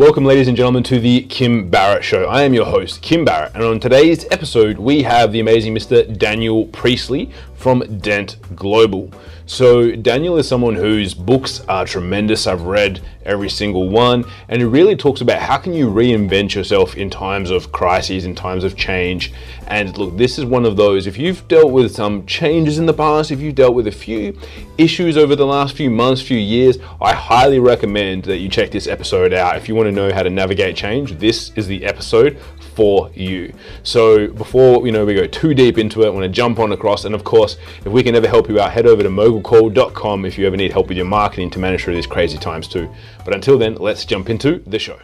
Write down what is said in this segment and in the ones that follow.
Welcome, ladies and gentlemen, to the Kim Barrett Show. I am your host, Kim Barrett, and on today's episode, we have the amazing Mr. Daniel Priestley from Dent Global. So, Daniel is someone whose books are tremendous. I've read every single one, and it really talks about how can you reinvent yourself in times of crises, in times of change. And look, this is one of those. If you've dealt with some changes in the past, if you've dealt with a few issues over the last few months, few years, I highly recommend that you check this episode out. If you want to know how to navigate change, this is the episode for you. So before you know we go too deep into it, I want to jump on across. And of course, if we can ever help you out, head over to mogulcall.com if you ever need help with your marketing to manage through these crazy times too. But until then, let's jump into the show.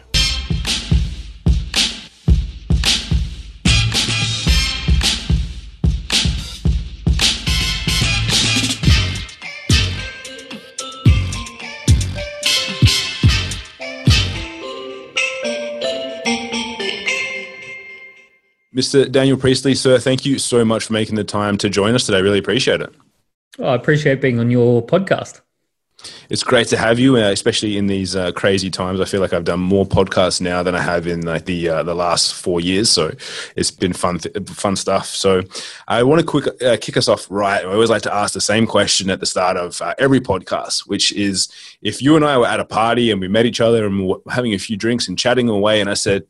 Mr. Daniel Priestley, sir, thank you so much for making the time to join us today. Really appreciate it. Oh, I appreciate being on your podcast. It's great to have you, uh, especially in these uh, crazy times. I feel like I've done more podcasts now than I have in like the uh, the last four years. So it's been fun, th- fun stuff. So I want to quick uh, kick us off right. I always like to ask the same question at the start of uh, every podcast, which is if you and I were at a party and we met each other and we were having a few drinks and chatting away, and I said,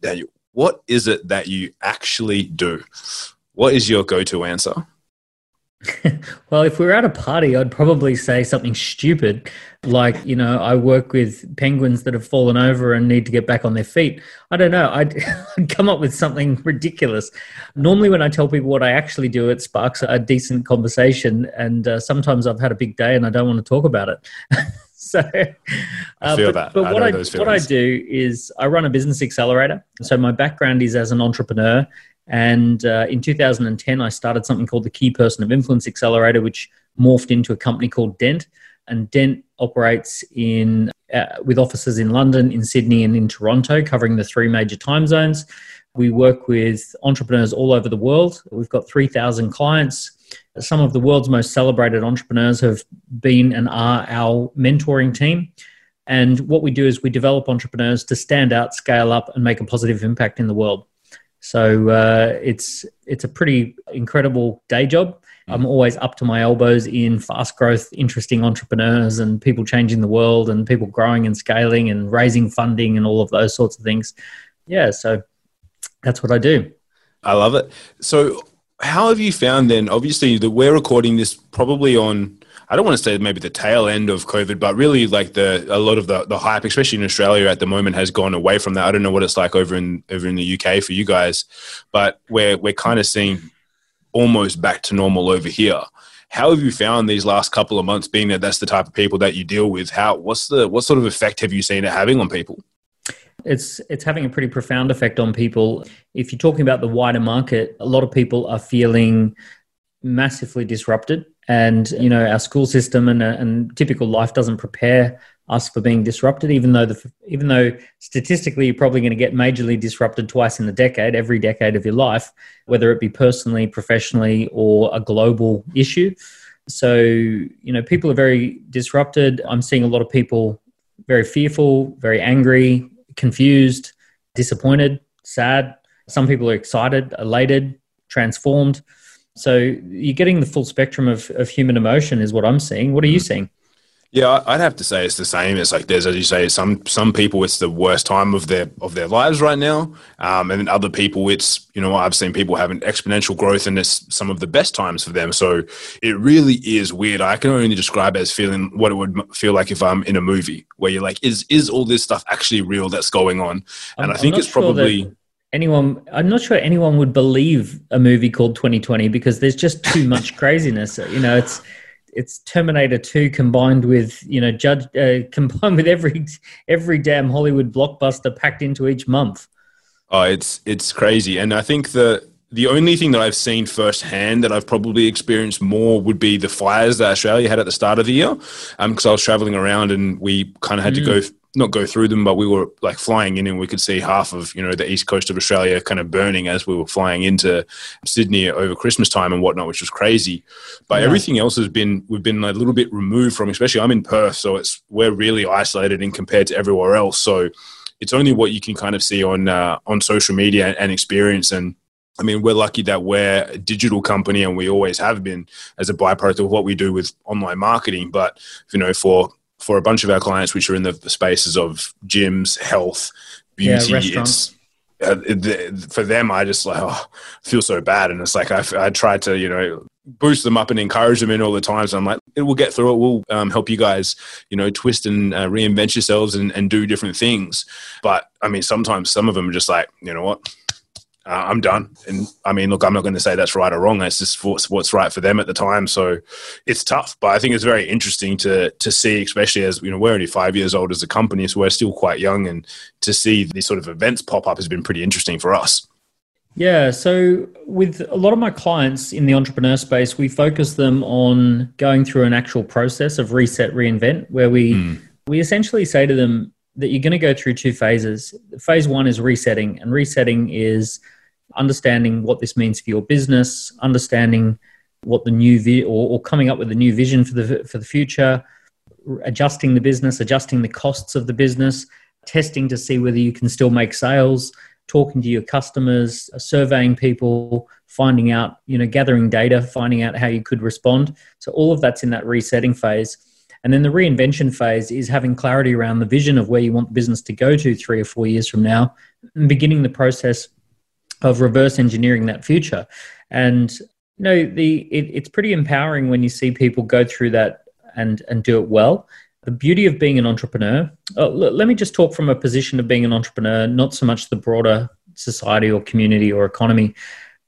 Daniel, what is it that you actually do? What is your go to answer? well, if we were at a party, I'd probably say something stupid like, you know, I work with penguins that have fallen over and need to get back on their feet. I don't know. I'd, I'd come up with something ridiculous. Normally, when I tell people what I actually do, it sparks a decent conversation. And uh, sometimes I've had a big day and I don't want to talk about it. so, uh, I feel but, that. But I what I what I do is I run a business accelerator. So my background is as an entrepreneur, and uh, in 2010 I started something called the Key Person of Influence Accelerator, which morphed into a company called Dent. And Dent operates in uh, with offices in London, in Sydney, and in Toronto, covering the three major time zones. We work with entrepreneurs all over the world. We've got 3,000 clients some of the world's most celebrated entrepreneurs have been and are our mentoring team. And what we do is we develop entrepreneurs to stand out, scale up, and make a positive impact in the world. So uh, it's it's a pretty incredible day job. Mm. I'm always up to my elbows in fast growth, interesting entrepreneurs and people changing the world and people growing and scaling and raising funding and all of those sorts of things. Yeah, so that's what I do. I love it. So how have you found then? Obviously, that we're recording this probably on. I don't want to say maybe the tail end of COVID, but really like the a lot of the, the hype, especially in Australia at the moment, has gone away from that. I don't know what it's like over in over in the UK for you guys, but we're we're kind of seeing almost back to normal over here. How have you found these last couple of months, being that that's the type of people that you deal with? How what's the what sort of effect have you seen it having on people? It's it's having a pretty profound effect on people. If you're talking about the wider market, a lot of people are feeling massively disrupted, and you know our school system and, and typical life doesn't prepare us for being disrupted. Even though the even though statistically you're probably going to get majorly disrupted twice in the decade, every decade of your life, whether it be personally, professionally, or a global issue. So you know people are very disrupted. I'm seeing a lot of people very fearful, very angry, confused, disappointed, sad. Some people are excited, elated, transformed. So you're getting the full spectrum of, of human emotion, is what I'm seeing. What are you mm. seeing? Yeah, I'd have to say it's the same. It's like there's, as you say, some some people it's the worst time of their of their lives right now, um, and then other people it's you know I've seen people having exponential growth and it's some of the best times for them. So it really is weird. I can only describe it as feeling what it would feel like if I'm in a movie where you're like, is is all this stuff actually real that's going on? And I'm, i think it's sure probably anyone i'm not sure anyone would believe a movie called 2020 because there's just too much craziness you know it's it's Terminator Two combined with you know Judge uh, combined with every every damn Hollywood blockbuster packed into each month. Oh, it's it's crazy, and I think the the only thing that I've seen firsthand that I've probably experienced more would be the fires that Australia had at the start of the year, because um, I was traveling around and we kind of had mm. to go mm not go through them, but we were like flying in and we could see half of, you know, the east coast of Australia kind of burning as we were flying into Sydney over Christmas time and whatnot, which was crazy. But yeah. everything else has been, we've been a little bit removed from, especially I'm in Perth. So it's, we're really isolated in compared to everywhere else. So it's only what you can kind of see on uh, on social media and experience and I mean, we're lucky that we're a digital company and we always have been as a byproduct of what we do with online marketing. But, you know, for, for a bunch of our clients, which are in the, spaces of gyms, health, beauty, yeah, it's, uh, for them, I just like oh, feel so bad, and it's like I, I try to you know boost them up and encourage them in all the times. So I'm like, it will get through it. We'll um, help you guys, you know, twist and uh, reinvent yourselves and, and do different things. But I mean, sometimes some of them are just like, you know what, uh, I'm done. And I mean, look, I'm not going to say that's right or wrong. That's just what's right for them at the time. So it's tough, but I think it's very interesting to to see, especially as you know, we're only five years old as a company, so we're still quite young, and to see these sort of events pop up has been pretty interesting for us. Yeah. So with a lot of my clients in the entrepreneur space, we focus them on going through an actual process of reset, reinvent, where we mm. we essentially say to them that you're going to go through two phases. Phase one is resetting, and resetting is understanding what this means for your business, understanding what the new vi- or, or coming up with a new vision for the for the future, adjusting the business, adjusting the costs of the business, testing to see whether you can still make sales, talking to your customers, uh, surveying people, finding out, you know, gathering data, finding out how you could respond. So all of that's in that resetting phase. And then the reinvention phase is having clarity around the vision of where you want the business to go to three or four years from now, and beginning the process of reverse engineering that future. And you know, the it, it's pretty empowering when you see people go through that and and do it well. The beauty of being an entrepreneur. Oh, let me just talk from a position of being an entrepreneur, not so much the broader society or community or economy.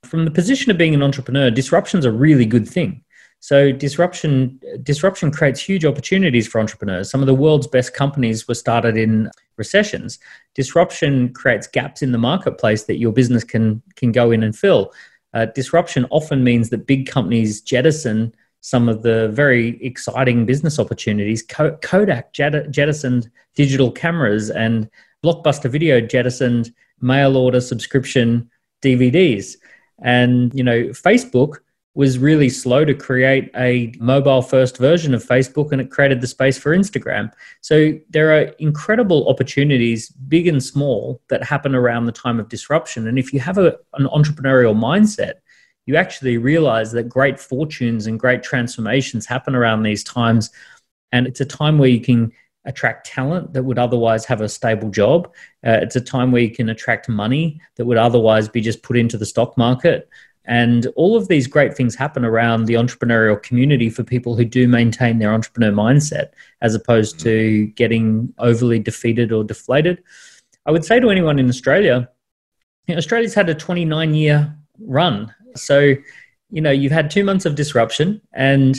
From the position of being an entrepreneur, disruption is a really good thing. So disruption disruption creates huge opportunities for entrepreneurs. Some of the world's best companies were started in recessions. Disruption creates gaps in the marketplace that your business can can go in and fill. Uh, disruption often means that big companies jettison some of the very exciting business opportunities. Kodak jettisoned digital cameras, and Blockbuster Video jettisoned mail order subscription DVDs. And you know, Facebook was really slow to create a mobile first version of Facebook and it created the space for Instagram. So there are incredible opportunities, big and small, that happen around the time of disruption. And if you have a, an entrepreneurial mindset, you actually realize that great fortunes and great transformations happen around these times. And it's a time where you can attract talent that would otherwise have a stable job. Uh, it's a time where you can attract money that would otherwise be just put into the stock market. And all of these great things happen around the entrepreneurial community for people who do maintain their entrepreneur mindset as opposed to getting overly defeated or deflated. I would say to anyone in Australia, you know, Australia's had a 29 year run. So, you know, you've had two months of disruption and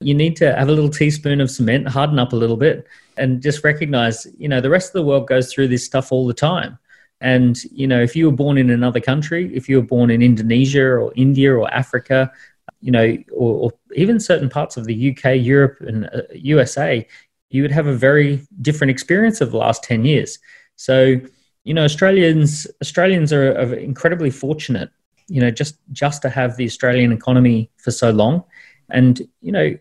you need to have a little teaspoon of cement, harden up a little bit, and just recognize, you know, the rest of the world goes through this stuff all the time. And you know, if you were born in another country, if you were born in Indonesia or India or Africa, you know, or, or even certain parts of the UK, Europe, and uh, USA, you would have a very different experience of the last ten years. So, you know, Australians Australians are, are incredibly fortunate, you know, just just to have the Australian economy for so long, and you know,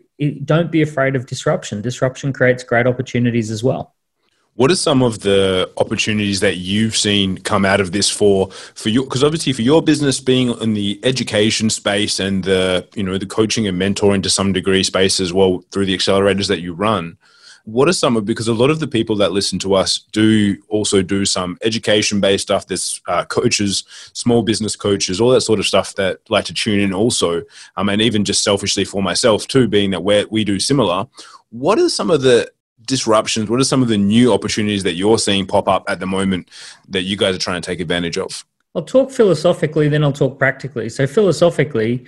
don't be afraid of disruption. Disruption creates great opportunities as well. What are some of the opportunities that you've seen come out of this for for you? Because obviously, for your business being in the education space and the you know the coaching and mentoring to some degree space as well through the accelerators that you run, what are some of because a lot of the people that listen to us do also do some education based stuff there's uh, coaches small business coaches all that sort of stuff that like to tune in also um, and even just selfishly for myself too being that we we do similar what are some of the disruptions? What are some of the new opportunities that you're seeing pop up at the moment that you guys are trying to take advantage of? I'll talk philosophically, then I'll talk practically. So, philosophically,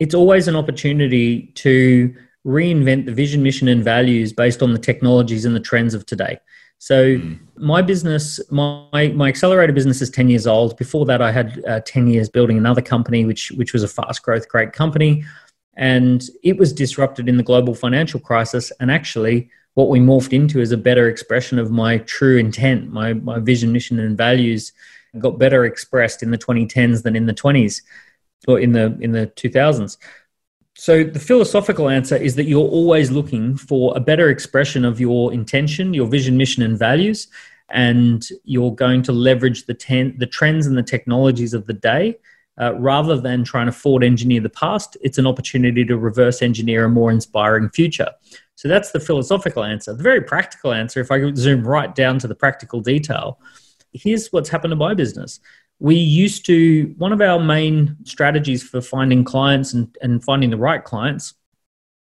it's always an opportunity to reinvent the vision, mission, and values based on the technologies and the trends of today. So, mm. my business, my my accelerator business is ten years old. Before that, I had uh, ten years building another company, which which was a fast growth, great company, and it was disrupted in the global financial crisis. And actually, what we morphed into is a better expression of my true intent, my, my vision, mission, and values got better expressed in the 2010s than in the 20s or in the in the 2000s. So the philosophical answer is that you're always looking for a better expression of your intention, your vision, mission, and values. and you're going to leverage the, ten, the trends and the technologies of the day uh, rather than trying to forward engineer the past, it's an opportunity to reverse engineer a more inspiring future. So that's the philosophical answer. The very practical answer, if I zoom right down to the practical detail, here's what's happened to my business. We used to, one of our main strategies for finding clients and, and finding the right clients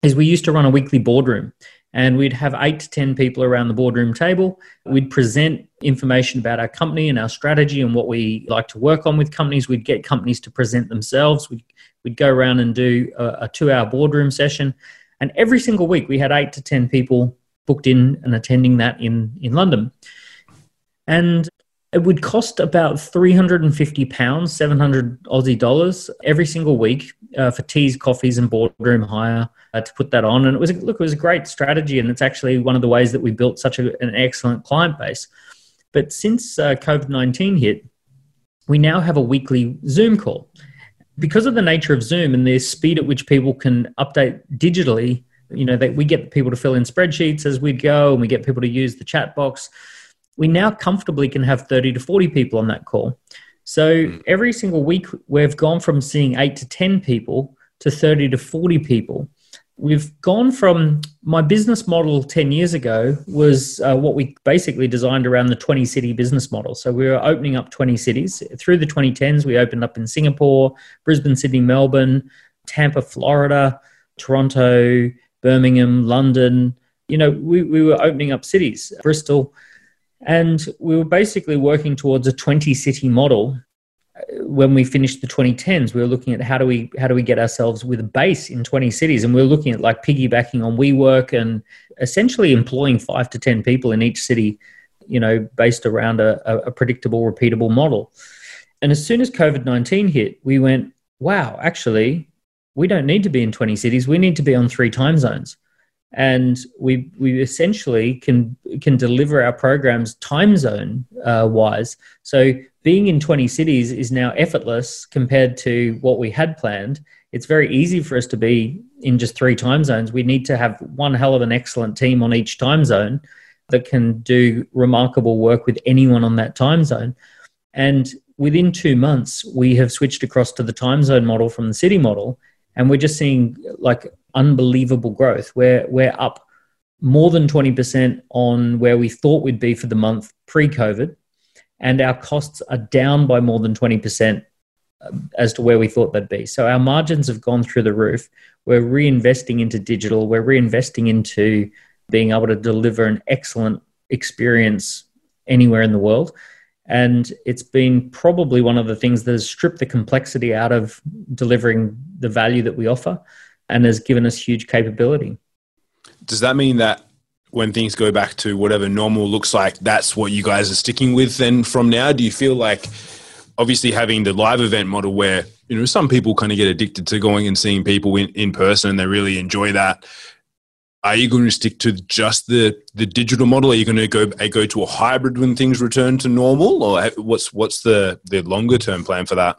is we used to run a weekly boardroom and we'd have eight to 10 people around the boardroom table. We'd present information about our company and our strategy and what we like to work on with companies. We'd get companies to present themselves. We'd, we'd go around and do a, a two hour boardroom session. And every single week, we had eight to 10 people booked in and attending that in, in London. And it would cost about 350 pounds, 700 Aussie dollars every single week uh, for teas, coffees, and boardroom hire uh, to put that on. And it was look, it was a great strategy, and it's actually one of the ways that we built such a, an excellent client base. But since uh, COVID 19 hit, we now have a weekly Zoom call. Because of the nature of Zoom and the speed at which people can update digitally, you know, that we get people to fill in spreadsheets as we go and we get people to use the chat box. We now comfortably can have 30 to 40 people on that call. So hmm. every single week, we've gone from seeing eight to 10 people to 30 to 40 people we've gone from my business model 10 years ago was uh, what we basically designed around the 20 city business model. So we were opening up 20 cities. Through the 2010s we opened up in singapore brisbane sydney melbourne tampa florida toronto birmingham london. You know we, we were opening up cities bristol. And we were basically working towards a 20 city model when we finished the 2010s, we were looking at how do we how do we get ourselves with a base in 20 cities, and we were looking at like piggybacking on WeWork and essentially employing five to 10 people in each city, you know, based around a, a predictable, repeatable model. And as soon as COVID 19 hit, we went, wow, actually, we don't need to be in 20 cities. We need to be on three time zones. And we, we essentially can, can deliver our programs time zone uh, wise. So being in 20 cities is now effortless compared to what we had planned. It's very easy for us to be in just three time zones. We need to have one hell of an excellent team on each time zone that can do remarkable work with anyone on that time zone. And within two months, we have switched across to the time zone model from the city model. And we're just seeing like unbelievable growth. We're, we're up more than 20% on where we thought we'd be for the month pre COVID and our costs are down by more than 20% um, as to where we thought they'd be. So our margins have gone through the roof. We're reinvesting into digital, we're reinvesting into being able to deliver an excellent experience anywhere in the world. And it's been probably one of the things that has stripped the complexity out of delivering the value that we offer and has given us huge capability. Does that mean that when things go back to whatever normal looks like, that's what you guys are sticking with then from now? Do you feel like obviously having the live event model where, you know, some people kind of get addicted to going and seeing people in, in person and they really enjoy that. Are you going to stick to just the, the digital model? Are you going to go uh, go to a hybrid when things return to normal, or uh, what's what's the the longer term plan for that?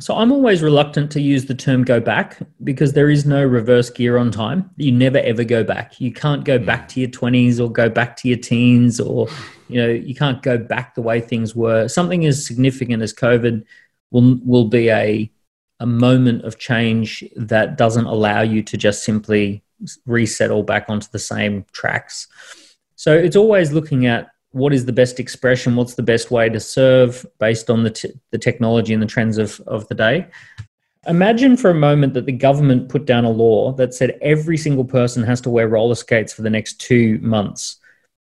So I'm always reluctant to use the term go back because there is no reverse gear on time. You never ever go back. You can't go hmm. back to your 20s or go back to your teens or you know, you can't go back the way things were. Something as significant as COVID will will be a a moment of change that doesn't allow you to just simply resettle back onto the same tracks. So it's always looking at what is the best expression, what's the best way to serve based on the, t- the technology and the trends of, of the day. Imagine for a moment that the government put down a law that said every single person has to wear roller skates for the next two months.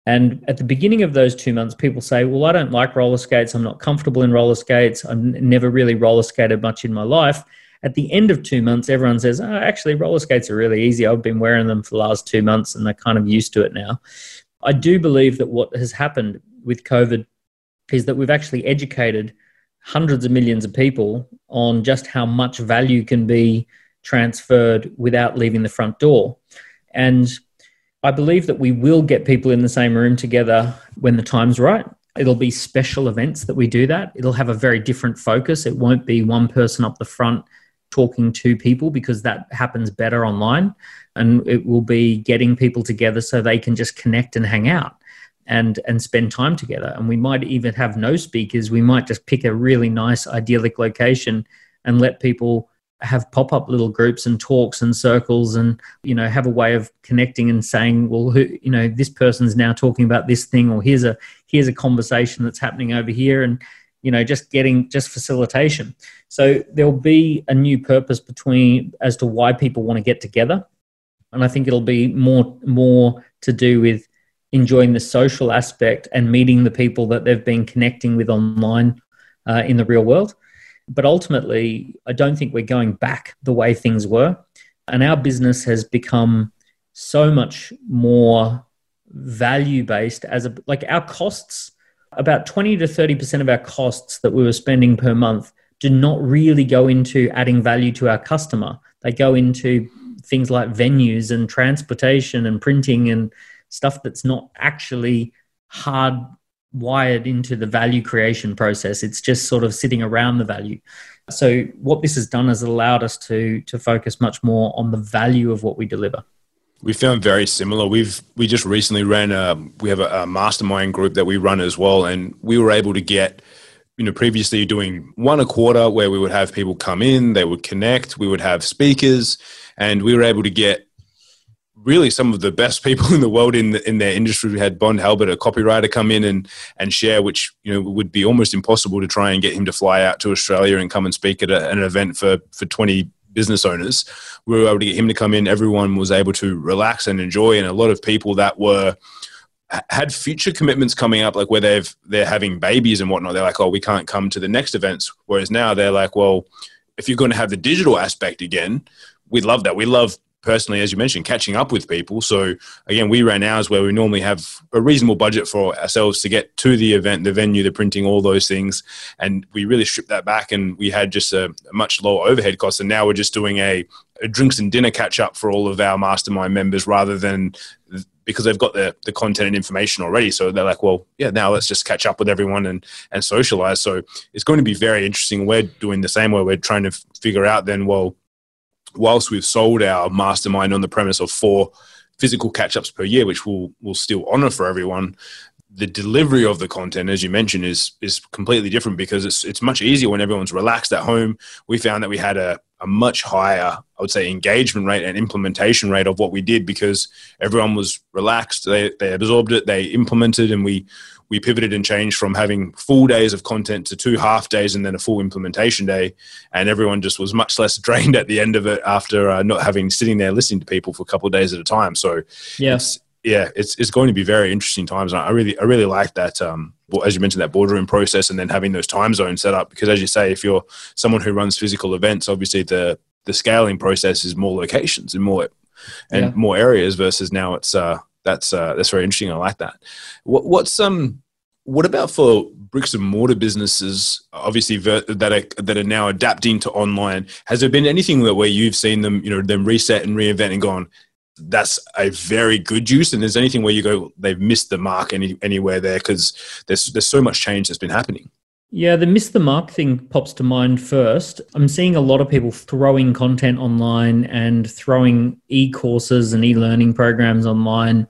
And at the beginning of those two months, people say, Well, I don't like roller skates. I'm not comfortable in roller skates. I've never really roller skated much in my life. At the end of two months, everyone says, oh, Actually, roller skates are really easy. I've been wearing them for the last two months and they're kind of used to it now. I do believe that what has happened with COVID is that we've actually educated hundreds of millions of people on just how much value can be transferred without leaving the front door. And I believe that we will get people in the same room together when the time's right. It'll be special events that we do that. It'll have a very different focus. It won't be one person up the front talking to people because that happens better online and it will be getting people together so they can just connect and hang out and and spend time together. And we might even have no speakers. We might just pick a really nice idyllic location and let people have pop-up little groups and talks and circles and you know have a way of connecting and saying well who you know this person's now talking about this thing or here's a here's a conversation that's happening over here. And you know just getting just facilitation. So there'll be a new purpose between as to why people want to get together. And i think it'll be more more to do with enjoying the social aspect and meeting the people that they've been connecting with online uh, in the real world. But ultimately, I don't think we're going back the way things were. And our business has become so much more value based as a like our costs about 20 to 30% of our costs that we were spending per month do not really go into adding value to our customer they go into things like venues and transportation and printing and stuff that's not actually hard wired into the value creation process. It's just sort of sitting around the value. So what this has done is allowed us to to focus much more on the value of what we deliver. We found very similar. We've we just recently ran a we have a, a mastermind group that we run as well, and we were able to get you know previously doing one a quarter where we would have people come in, they would connect, we would have speakers, and we were able to get really some of the best people in the world in the, in their industry. We had Bond Halbert, a copywriter, come in and and share, which you know would be almost impossible to try and get him to fly out to Australia and come and speak at, a, an event for for twenty business owners. We were able to get him to come in. Everyone was able to relax and enjoy, and a lot of people that were had future commitments coming up, like where they've they're having babies and whatnot. They're like, oh, we can't come to the next events. Whereas now they're like, well, if you're going to have the digital aspect again, we love that. We love personally, as you mentioned, catching up with people. So again, we ran ours where we normally have a reasonable budget for ourselves to get to the event, the venue, the printing, all those things, and we really stripped that back, and we had just a, a much lower overhead cost. And now we're just doing a, a drinks and dinner catch up for all of our mastermind members rather than because they've got the, the content and information already. So they're like, well, yeah, now let's just catch up with everyone and, and socialize. So it's going to be very interesting. We're doing the same way. We're trying to figure out then, well, whilst we've sold our mastermind on the premise of four physical catch ups per year, which we'll, we'll still honor for everyone, the delivery of the content, as you mentioned, is is completely different because it's it's much easier when everyone's relaxed at home. We found that we had a, a much higher, I would say, engagement rate and implementation rate of what we did because everyone was relaxed. They they absorbed it, they implemented, and we we pivoted and changed from having full days of content to two half days and then a full implementation day. And everyone just was much less drained at the end of it after uh, not having sitting there listening to people for a couple of days at a time. So yeah. it's, yeah, it's, it's going to be very interesting times. And I really, I really like that. Um, as you mentioned, that boardroom process and then having those time zones set up. Because as you say, if you're someone who runs physical events, obviously the, the scaling process is more locations and more, and yeah. more areas versus now it's, uh, that's uh, that's very interesting. I like that. What, what's um what about for bricks and mortar businesses, obviously that are that are now adapting to online? Has there been anything where you've seen them, you know, them reset and reinvent and gone? That's a very good use. And there's anything where you go, they've missed the mark any, anywhere there because there's there's so much change that's been happening. Yeah, the miss the mark thing pops to mind first. I'm seeing a lot of people throwing content online and throwing e courses and e learning programs online.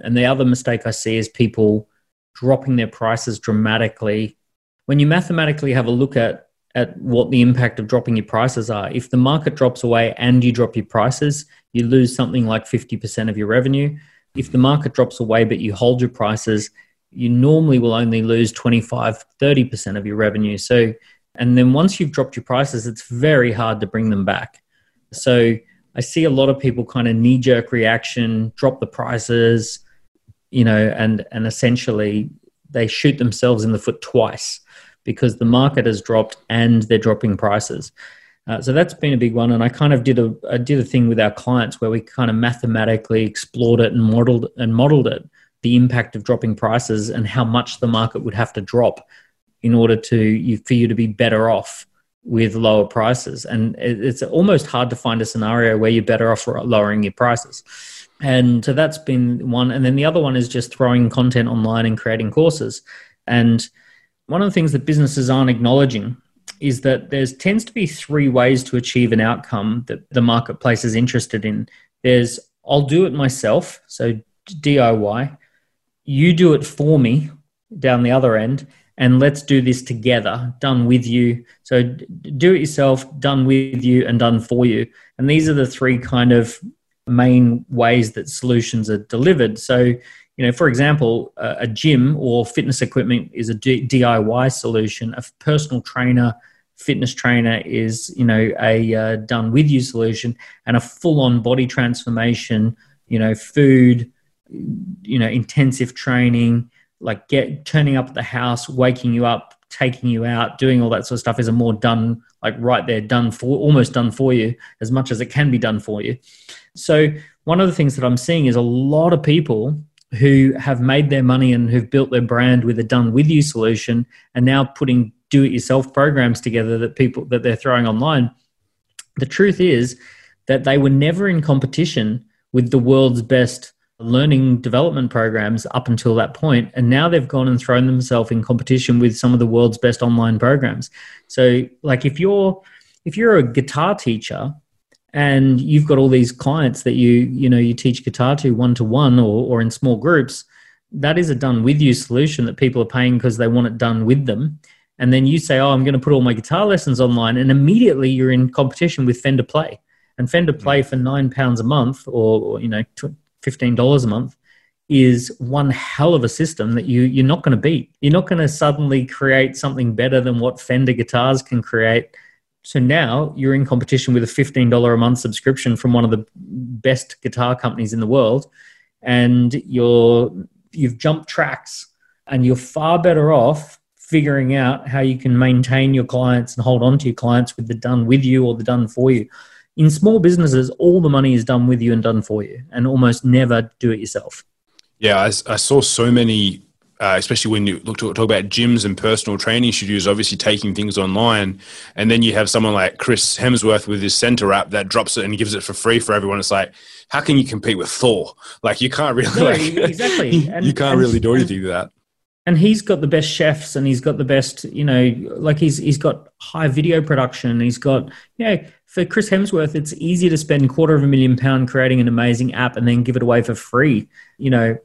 And the other mistake I see is people dropping their prices dramatically. When you mathematically have a look at at what the impact of dropping your prices are, if the market drops away and you drop your prices, you lose something like 50% of your revenue. If the market drops away but you hold your prices, you normally will only lose 25, 30% of your revenue. So, and then once you've dropped your prices, it's very hard to bring them back. So, I see a lot of people kind of knee jerk reaction, drop the prices, you know, and and essentially they shoot themselves in the foot twice because the market has dropped and they're dropping prices. Uh, so that's been a big one, and I kind of did a I did a thing with our clients where we kind of mathematically explored it and modeled and modeled it the impact of dropping prices and how much the market would have to drop in order to you, for you to be better off with lower prices. And it's almost hard to find a scenario where you're better off lowering your prices. And so that's been one. And then the other one is just throwing content online and creating courses. And one of the things that businesses aren't acknowledging is that there tends to be three ways to achieve an outcome that the marketplace is interested in. There's I'll do it myself, so DIY. You do it for me down the other end and let's do this together done with you. So do it yourself done with you and done for you. And these are the three kind of main ways that solutions are delivered. So you know for example a gym or fitness equipment is a diy solution. A personal trainer fitness trainer is you know a uh, done with you solution. And a full on body transformation you know food you know intensive training like get turning up at the house waking you up taking you out doing all that sort of stuff is a more done like right there done for almost done for you as much as it can be done for you. So one of the things that i'm seeing is a lot of people who have made their money and who've built their brand with a done with you solution and now putting do it yourself programs together that people that they're throwing online. The truth is that they were never in competition with the world's best learning development programs up until that point and now they've gone and thrown themselves in competition with some of the world's best online programs. So like if you're if you're a guitar teacher and you've got all these clients that you you know you teach guitar to one to one or or in small groups that is a done with you solution that people are paying because they want it done with them. And then you say oh i'm going to put all my guitar lessons online and immediately you're in competition with fender play. And Fender mm. Play for nine pounds a month, or, or you know, $15 a month is one hell of a system that you you're not going to beat. You're not going to suddenly create something better than what Fender guitars can create. So now you're in competition with a $15 a month subscription from one of the best guitar companies in the world and you're you've jumped tracks and you're far better off figuring out how you can maintain your clients and hold on to your clients with the done with you or the done for you. In small businesses, all the money is done with you and done for you, and almost never do it yourself. Yeah, I, I saw so many, uh, especially when you look to talk about gyms and personal training studios, obviously taking things online, and then you have someone like Chris Hemsworth with his Centr app that drops it and gives it for free for everyone. It's like, how can you compete with Thor? Like, you can't really, no, like, exactly, and, you can't and, really do anything with that and he's got the best chefs and he's got the best you know like he's he's got high video production he's got you know for chris hemsworth it's easy to spend a quarter of a million pound creating an amazing app and then give it away for free you know.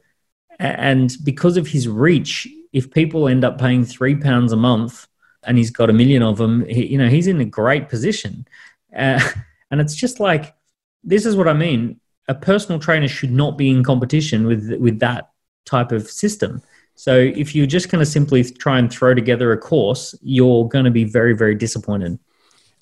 And because of his reach if people end up paying three pounds a month and he's got a million of them he, you know he's in a great position. Uh, and it's just like this is what i mean. A personal trainer should not be in competition with with that type of system so if you're just going to simply try and throw together a course, you're going to be very, very disappointed.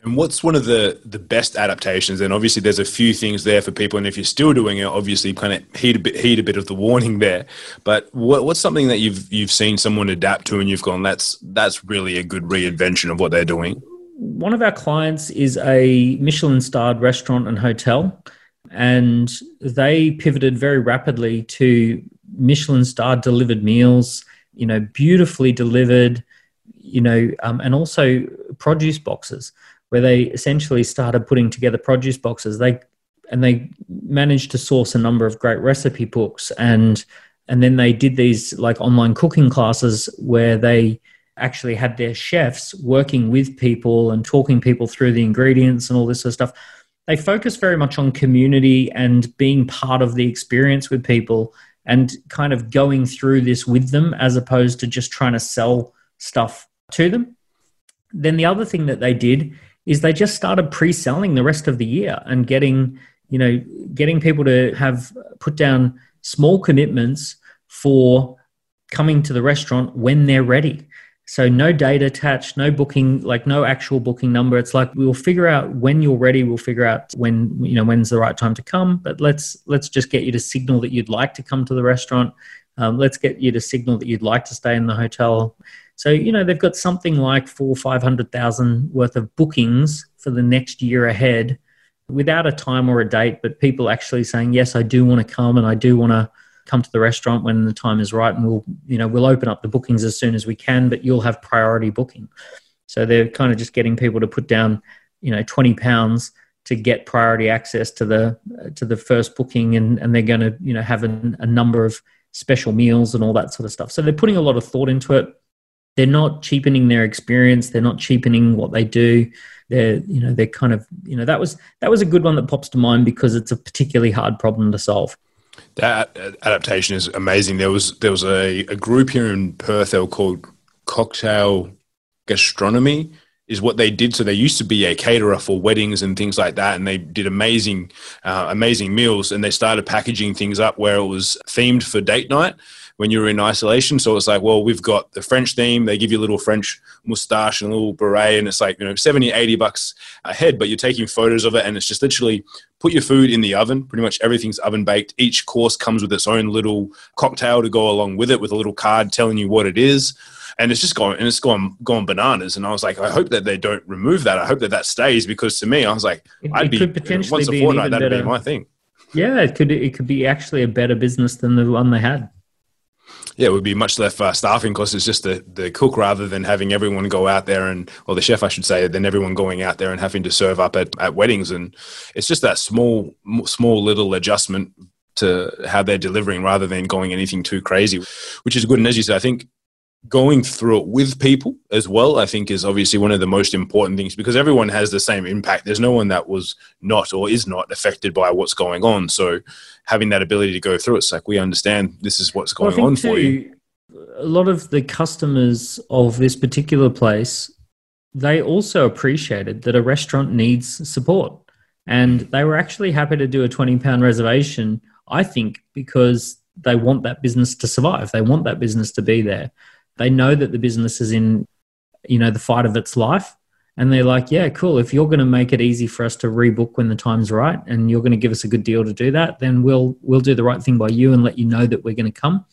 And what's one of the the best adaptations? And obviously, there's a few things there for people. And if you're still doing it, obviously, kind of heed a bit, heed a bit of the warning there. But what, what's something that you've you've seen someone adapt to, and you've gone, that's that's really a good reinvention of what they're doing. One of our clients is a Michelin-starred restaurant and hotel, and they pivoted very rapidly to Michelin star delivered meals, you know, beautifully delivered, you know, um, and also produce boxes where they essentially started putting together produce boxes. They and they managed to source a number of great recipe books and and then they did these like online cooking classes where they actually had their chefs working with people and talking people through the ingredients and all this sort of stuff. They focus very much on community and being part of the experience with people and kind of going through this with them as opposed to just trying to sell stuff to them. Then the other thing that they did is they just started pre-selling the rest of the year and getting, you know, getting people to have put down small commitments for coming to the restaurant when they're ready. So no date attached, no booking, like no actual booking number. It's like we'll figure out when you're ready. We'll figure out when you know when's the right time to come. But let's let's just get you to signal that you'd like to come to the restaurant. Um, let's get you to signal that you'd like to stay in the hotel. So you know they've got something like four five hundred thousand worth of bookings for the next year ahead, without a time or a date. But people actually saying yes, I do want to come and I do want to come to the restaurant when the time is right and we'll you know we'll open up the bookings as soon as we can but you'll have priority booking. So they're kind of just getting people to put down you know 20 pounds to get priority access to the to the first booking and and they're going to you know have a, a number of special meals and all that sort of stuff. So they're putting a lot of thought into it. They're not cheapening their experience. They're not cheapening what they do. They're you know they're kind of you know that was that was a good one that pops to mind because it's a particularly hard problem to solve That adaptation is amazing. There was there was a, a group here in Perth. They were called Cocktail Gastronomy, is what they did. So they used to be a caterer for weddings and things like that, and they did amazing, uh, amazing meals. And they started packaging things up where it was themed for date night when you were in isolation. So it's like, well, we've got the French theme. They give you a little French mustache and a little beret, and it's like you know 70, 80 bucks a head. But you're taking photos of it, and it's just literally put your food in the oven. Pretty much everything's oven baked. Each course comes with its own little cocktail to go along with it, with a little card telling you what it is and it's just going and it's gone gone bananas. And I was like, I hope that they don't remove that. I hope that that stays because to me, I was like, it, I'd it be could potentially once a fortnight. That'd better, be my thing. Yeah, it could it could be actually a better business than the one they had. Yeah, it would be much less uh, staffing costs. It's just the, the cook rather than having everyone go out there and, or the chef, I should say, than everyone going out there and having to serve up at, at weddings. And it's just that small, small little adjustment to how they're delivering rather than going anything too crazy, which is good. And as you said, I think going through it with people as well i think is obviously one of the most important things because everyone has the same impact. There's no one that was not or is not affected by what's going on. So having that ability to go through it, it's like we understand this is what's going well, on too, for you. a lot of the customers of this particular place they also appreciated that a restaurant needs support. And they were actually happy to do a 20 pound reservation i think because they want that business to survive. They want that business to be there they know that the business is in, you know, the fight of its life. And they're like, yeah, cool. If you're going to make it easy for us to rebook when the time's right, and you're going to give us a good deal to do that, then we'll we'll do the right thing by you and let you know that we're going to come.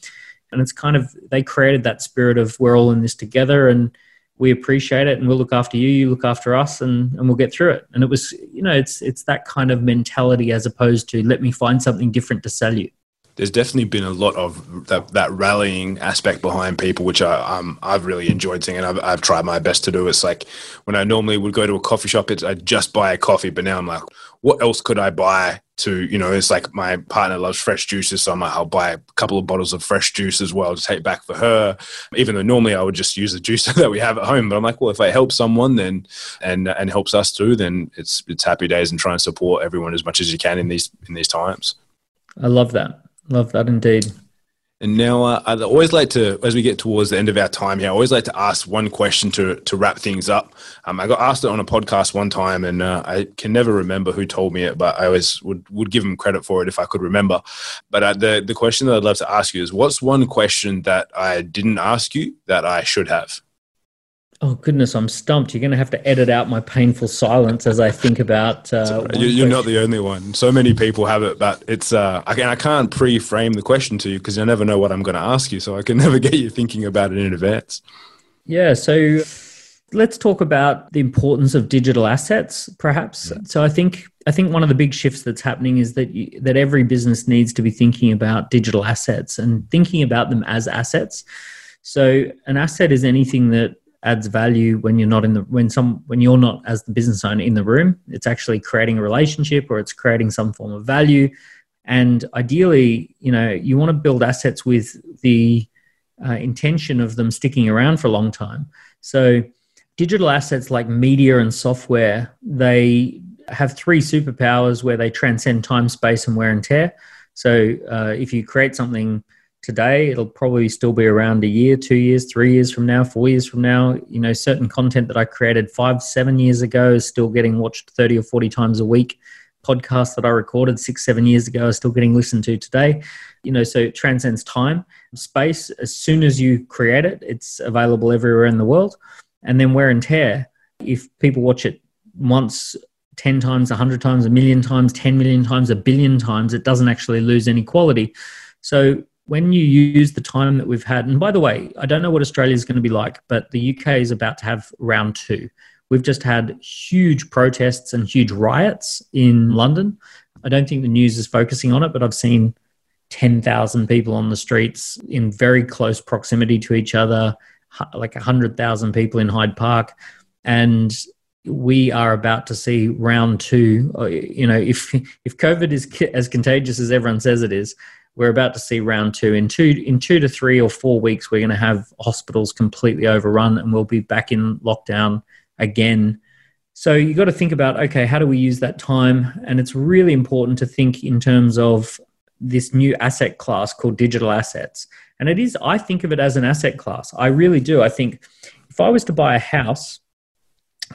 And it's kind of they created that spirit of we're all in this together, and we appreciate it, and we'll look after you, you look after us, and and we'll get through it. And it was, you know, it's it's that kind of mentality as opposed to let me find something different to sell you there's definitely been a lot of that, that rallying aspect behind people, which I, um, I've really enjoyed seeing, and I've, I've tried my best to do. It's like when I normally would go to a coffee shop, it's I just buy a coffee, but now I'm like, what else could I buy to, you know, it's like my partner loves fresh juices, so I'm like, I'll buy a couple of bottles of fresh juice as well to take back for her. Even though normally I would just use the juice that we have at home, but I'm like, well, if I help someone, then and and helps us too, then it's it's happy days and try and support everyone as much as you can in these in these times. I love that. Love that indeed. And now uh, I always like to, as we get towards the end of our time here, I always like to ask one question to to wrap things up. Um, I got asked it on a podcast one time, and uh, I can never remember who told me it, but I always would would give them credit for it if I could remember. But uh, the the question that I'd love to ask you is, what's one question that I didn't ask you that I should have? Oh goodness, I'm stumped. You're going to have to edit out my painful silence as I think about. Uh, you're not the only one. So many people have it, but it's. Uh, again, I can't pre-frame the question to you because I never know what I'm going to ask you, so I can never get you thinking about it in advance. Yeah. So let's talk about the importance of digital assets, perhaps. Yeah. So I think I think one of the big shifts that's happening is that you, that every business needs to be thinking about digital assets and thinking about them as assets. So an asset is anything that adds value when you're not in the when some when you're not as the business owner in the room. It's actually creating a relationship or it's creating some form of value. And ideally you know you want to build assets with the uh, intention of them sticking around for a long time. So digital assets like media and software they have three superpowers where they transcend time space and wear and tear. So uh, if you create something today it'll probably still be around a year two years three years from now four years from now. You know certain content that i created five seven years ago is still getting watched 30 or 40 times a week. Podcasts that i recorded six seven years ago are still getting listened to today. You know so it transcends time space. As soon as you create it it's available everywhere in the world. And then wear and tear. If people watch it once 10 times 100 times a million times 10 million times a billion times it doesn't actually lose any quality. So when you use the time that we've had, and by the way, I don't know what Australia is going to be like, but the UK is about to have round two. We've just had huge protests and huge riots in London. I don't think the news is focusing on it, but I've seen 10,000 people on the streets in very close proximity to each other, like 100,000 people in Hyde Park. And we are about to see round two. Uh, you know, if if COVID is as contagious as everyone says it is, we're about to see round two in two in two to three or four weeks we're going to have hospitals completely overrun and we'll be back in lockdown again so you got to think about okay how do we use that time and it's really important to think in terms of this new asset class called digital assets. And it is, I think of it as an asset class. I really do. I think if I was to buy a house,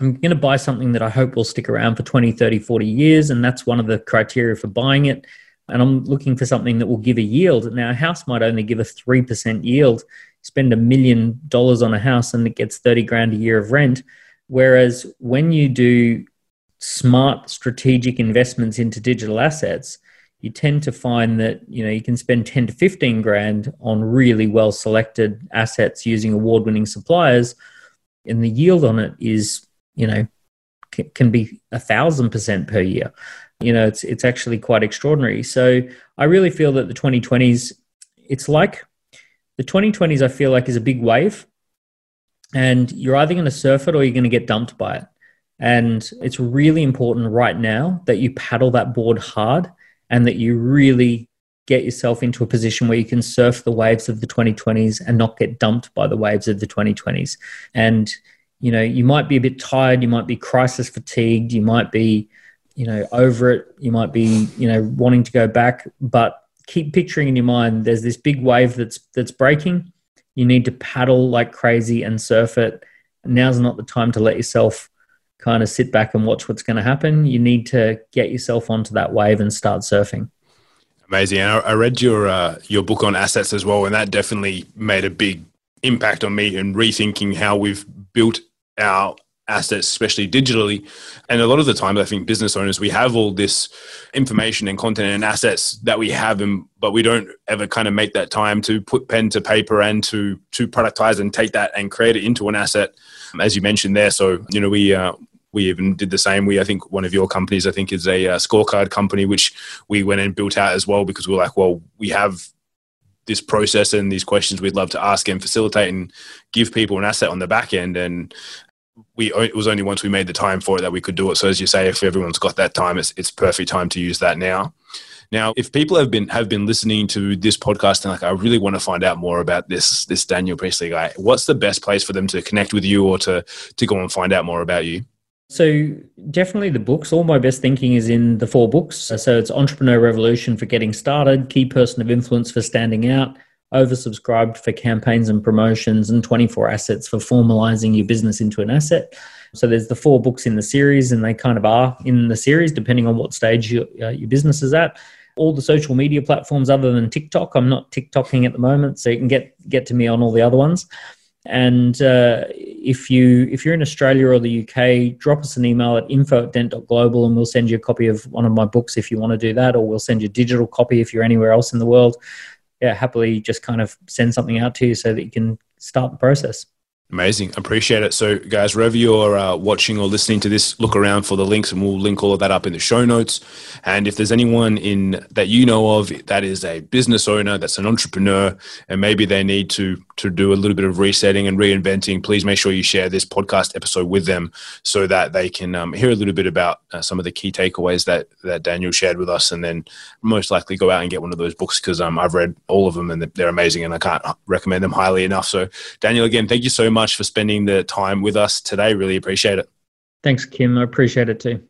I'm going to buy something that I hope will stick around for 20, 30, 40 years. And that's one of the criteria for buying it. And I'm looking for something that will give a yield. Now, a house might only give a 3% yield. Spend a million dollars on a house and it gets 30 grand a year of rent. Whereas when you do smart strategic investments into digital assets, you tend to find that you know you can spend 10 to 15 grand on really well selected assets using award winning suppliers and the yield on it is you know can be a thousand percent per year you know it's it's actually quite extraordinary so i really feel that the 2020s it's like the 2020s i feel like is a big wave and you're either going to surf it or you're going to get dumped by it and it's really important right now that you paddle that board hard and that you really get yourself into a position where you can surf the waves of the 2020s and not get dumped by the waves of the 2020s. And, you know, you might be a bit tired, you might be crisis fatigued, you might be, you know, over it, you might be, you know, wanting to go back, but keep picturing in your mind there's this big wave that's that's breaking. You need to paddle like crazy and surf it. Now's not the time to let yourself kind of sit back and watch what's going to happen. You need to get yourself onto that wave and start surfing. Amazing. And I, read your uh, your book on assets as well, and that definitely made a big impact on me in rethinking how we've built our assets, especially digitally. And a lot of the time, I think business owners, we have all this information and content and assets that we have, and but we don't ever kind of make that time to put pen to paper and to to productize and take that and create it into an asset, as you mentioned there. So you know, we uh, we even did the same. We, I think, one of your companies, I think, is a uh, scorecard company, which we went and built out as well because we are like, well, we have this process and these questions we'd love to ask and facilitate and give people an asset on the back end. And we it was only once we made the time for it that we could do it. So as you say, if everyone's got that time, it's it's perfect time to use that now. Now, if people have been have been listening to this podcast and like, I really want to find out more about this this Daniel Priestley guy, what's the best place for them to connect with you or to to go and find out more about you? So definitely the books. All my best thinking is in the four books. So it's Entrepreneur Revolution for getting started, Key Person of Influence for standing out, oversubscribed for campaigns and promotions, and 24 assets for formalizing your business into an asset. So there's the four books in the series, and they kind of are in the series depending on what stage your, uh, your business is at. All the social media platforms other than TikTok. I'm not TikToking at the moment, so you can get get to me on all the other ones. And uh, if you if you're in Australia or the UK, drop us an email at info at dent.global and we'll send you a copy of one of my books if you want to do that, or we'll send you a digital copy if you're anywhere else in the world. Yeah, happily just kind of send something out to you so that you can start the process. Amazing. Appreciate it. So, guys, wherever you're uh, watching or listening to this, look around for the links and we'll link all of that up in the show notes. And if there's anyone in that you know of that is a business owner, that's an entrepreneur, and maybe they need to to do a little bit of resetting and reinventing, please make sure you share this podcast episode with them so that they can um, hear a little bit about uh, some of the key takeaways that that Daniel shared with us, and then most likely go out and get one of those books because um, I've read all of them and they're amazing, and I can't recommend them highly enough. So, Daniel, again, thank you so much for spending the time with us today. Really appreciate it. Thanks, Kim. I appreciate it too.